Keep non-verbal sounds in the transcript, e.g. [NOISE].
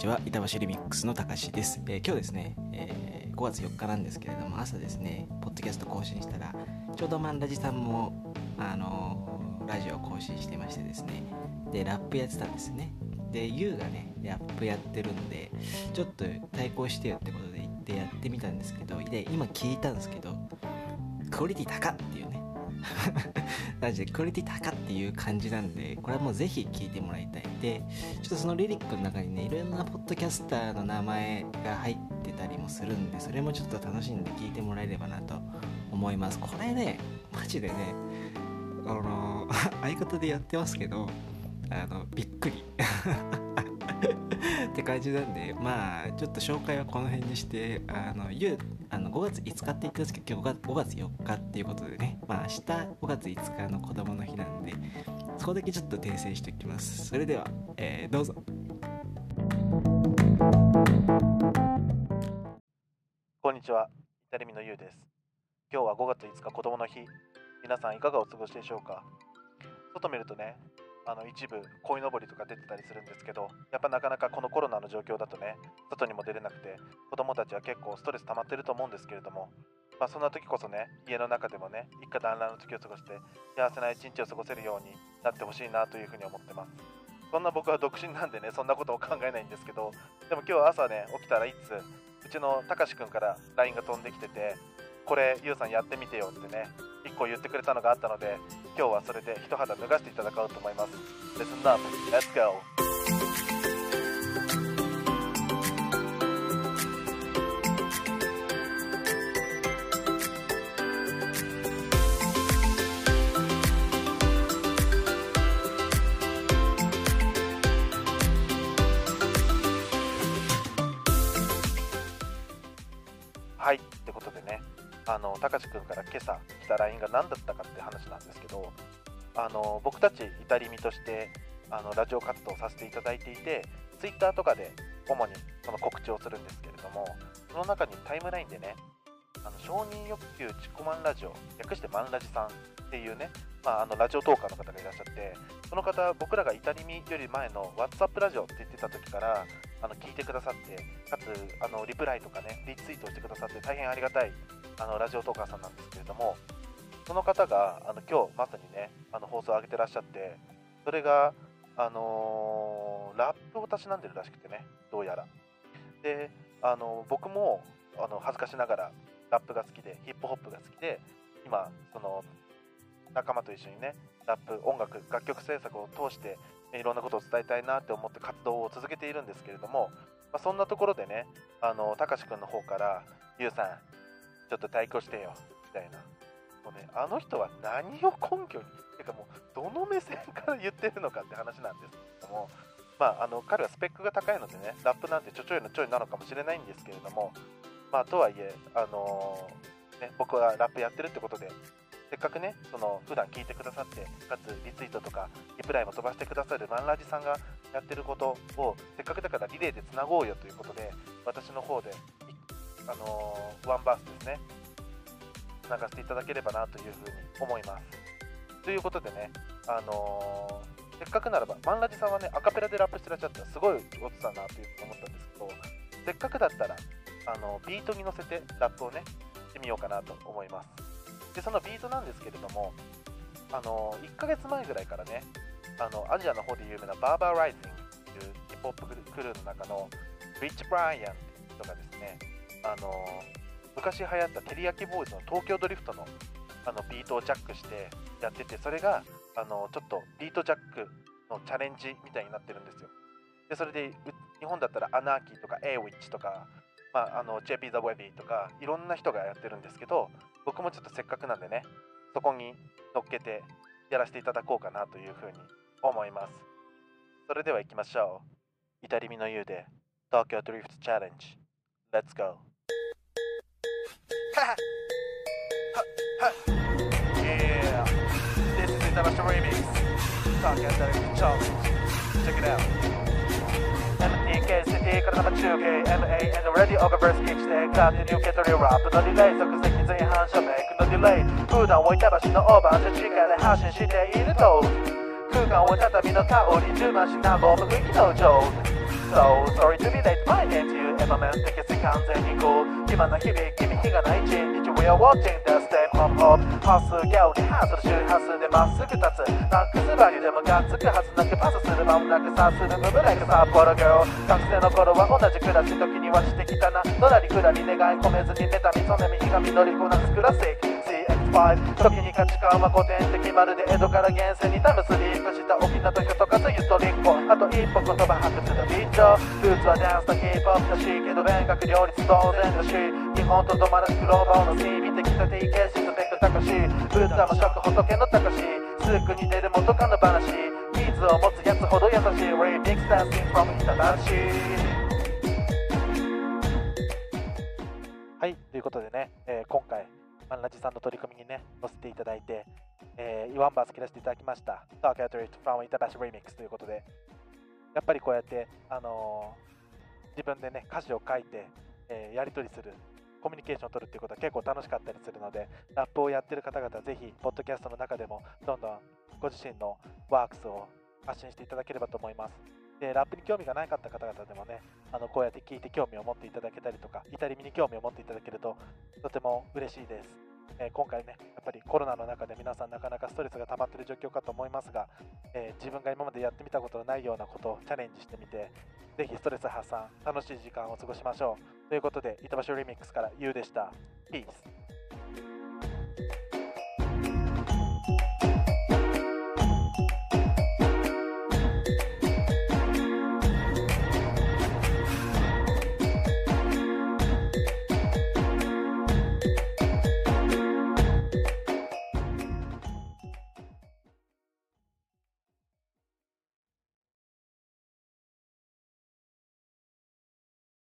ちは。板橋リミックスのたかしです、えー今日ですね、えー5月4日なんですけれども朝ですねポッドキャスト更新したらちょうどマンラジさんもあのーラジオを更新してましてですねでラップやってたんですね。で YOU がねラップやってるんでちょっと対抗してよってことで言ってやってみたんですけどで今聞いたんですけどクオリティ高っていうね。マジでクオリティ高っていう感じなんでこれはもうぜひ聞いてもらいたい。でちょっとそのリリックの中にねいろんなポッドキャスターの名前が入ってたりもするんでそれもちょっと楽しんで聞いてもらえればなと思います。これねマジでねあの [LAUGHS] 相方でやってますけどあのびっくり。[LAUGHS] って感じなんでまあちょっと紹介はこの辺にしてあのゆあの5月5日って言ったんですけど今日5月 ,5 月4日っていうことでねまあ明日5月5日の子供の日なんでそこだけちょっと訂正しておきますそれでは、えーどうぞこんにちは、イタリミのゆうです。今日は5月5日子供の日。皆さんいかがお過ごしでしょうか？外見るとね、あの一部鯉のぼりとか出てたりするんですけど、やっぱなかなかこのコロナの状況だとね、外にも出れなくて、子供たちは結構ストレス溜まってると思うんですけれども、まあそんな時こそね、家の中でもね、一家団らんの時を過ごして、幸せな一日を過ごせるようになってほしいなというふうに思ってます。そんな僕は独身なんでね、そんなことを考えないんですけど、でも今日朝ね、起きたらいつ、うちのたかしくんから LINE が飛んできてて、これ、ゆうさんやってみてよってね、構言ってくれたのがあったので、今日はそれで一肌脱がしていただこうと思います。Listen up, let's go! あの、たかしくんから今朝来た LINE が何だったかって話なんですけど、あの、僕たちイタリミとして、あの、ラジオ活動させていただいていて、Twitter とかで主にその告知をするんですけれども、その中にタイムラインでね、あの承認欲求自己満ラジオ、略してマンラジさんっていうね、まあ、あのラジオトーカーの方がいらっしゃって、その方、僕らがイタリミより前の WhatsApp ラジオって言ってた時から、あの聞いてくださって、かつあのリプライとかね、リツイートしてくださって、大変ありがたいあのラジオトーカーさんなんですけれども、その方があの今日まさにね、あの放送を上げてらっしゃって、それが、あのーラップをたしなんでるらしくてね、どうやら。で、あの僕もあの恥ずかしながらラップが好きで、ヒップホップが好きで、今、その仲間と一緒にね、ラップ、音楽、楽曲制作を通して、いろんなことを伝えたいなって思って活動を続けているんですけれども、まあ、そんなところでね、あの、たかしくんの方から、ゆうさん、ちょっと対抗してよ、みたいな。もうね、あの人は何を根拠に、てかもう、どの目線から言ってるのかって話なんですけども、まあ、あの、彼はスペックが高いのでね、ラップなんてちょちょいのちょいなのかもしれないんですけれども、まあ、とはいえ、あのーね、僕はラップやってるってことで、せっかくね、その普段聞いてくださって、かつリツイートとかリプライも飛ばしてくださるマンラジさんがやってることを、せっかくだからリレーでつなごうよということで、私の方で、あのワンバースですね、つながせていただければなというふうに思います。ということでね、あのせっかくならば、マンラジさんはね、アカペラでラップしてらっしゃって、すごい上手だなというふに思ったんですけど、せっかくだったら、あのビートに乗せてラップをね、してみようかなと思います。で、そのビートなんですけれども、あの1ヶ月前ぐらいからね、あのアジアの方で有名なバーバーライジングっていうヒップホップクルーの中のリッチ・ブライアンっていう人がですね、あの昔流行ったテリヤキボーイズの東京ドリフトのあのビートをジャックしてやってて、それがあのちょっとビートジャックのチャレンジみたいになってるんですよ。で、それで日本だったらアナーキーとかエイウィッチとか、まあ、あの JP ザ・ウェビーとかいろんな人がやってるんですけど、僕もちょっとせっかくなんでね、そこに乗っけてやらせていただこうかなというふうに思います。それでは行きましょう。イタリミの湯で東京ドリフトチャレンジ。Let's go! ははは Yeah! This is International Remix. Tokyo Drift Challenge. Check it out. MEKCT から生中継 MAN ラディオがバースキックして勝手に受け取りラップのディレイ即席前反射メイクのディレイ普段は板橋のオーバーで地下で発信していると空間を畳の香り充満しなゴム吹きの上 So sorry to be late my name to you エマメン的世完全に cool 今の日々君日がない一日 We are watching the step パスギャオにハートの周波数でまっすぐ立つナックスバリュでもがっつくはずなくパスする間もなくさするムブライク札幌 girl 学生の頃は同じ暮らし時にはしてきたなのらりくらり願い込めずに妬みそめみ日が実りこなすクラス駅5初に価値観は古典的まるで江戸から源泉にタムスリープした沖縄と京とかとゆとりっこあと一歩言葉発掘のビーチルーツはダンスとヒップホップだしけど勉学両立当然だし日本とどまらずグローバルの CB 的な TK シートベック高しブーツは無仏の高しすぐに出る元カノ話ニーズを持つやつほど優しい Remix dancing from 板橋はい、ということでね、えー、今回、マンラジさんの取り組みにね載せていただいて、えー、イワンバース切らせていただきました。Talk At It from 板橋 Remix ということで、やっぱりこうやって、あのー自分でね、歌詞を書いて、えーやり取りする、コミュニケーションを取るっていうことは結構楽しかったりするので、ラップをやってる方々、ぜひ、ポッドキャストの中でも、どんどんご自身のワークスを発信していただければと思います。で、ラップに興味がなかった方々でもね、あのこうやって聞いて興味を持っていただけたりとか、イタリミに興味を持っていただけると、とても嬉しいです。えー今回ね、やっぱりコロナの中で皆さんなかなかストレスが溜まってる状況かと思いますが、えー自分が今までやってみたことのないようなことをチャレンジしてみて、ぜひストレス発散、楽しい時間を過ごしましょう。ということで、板橋リミックスから YOU でした。Peace!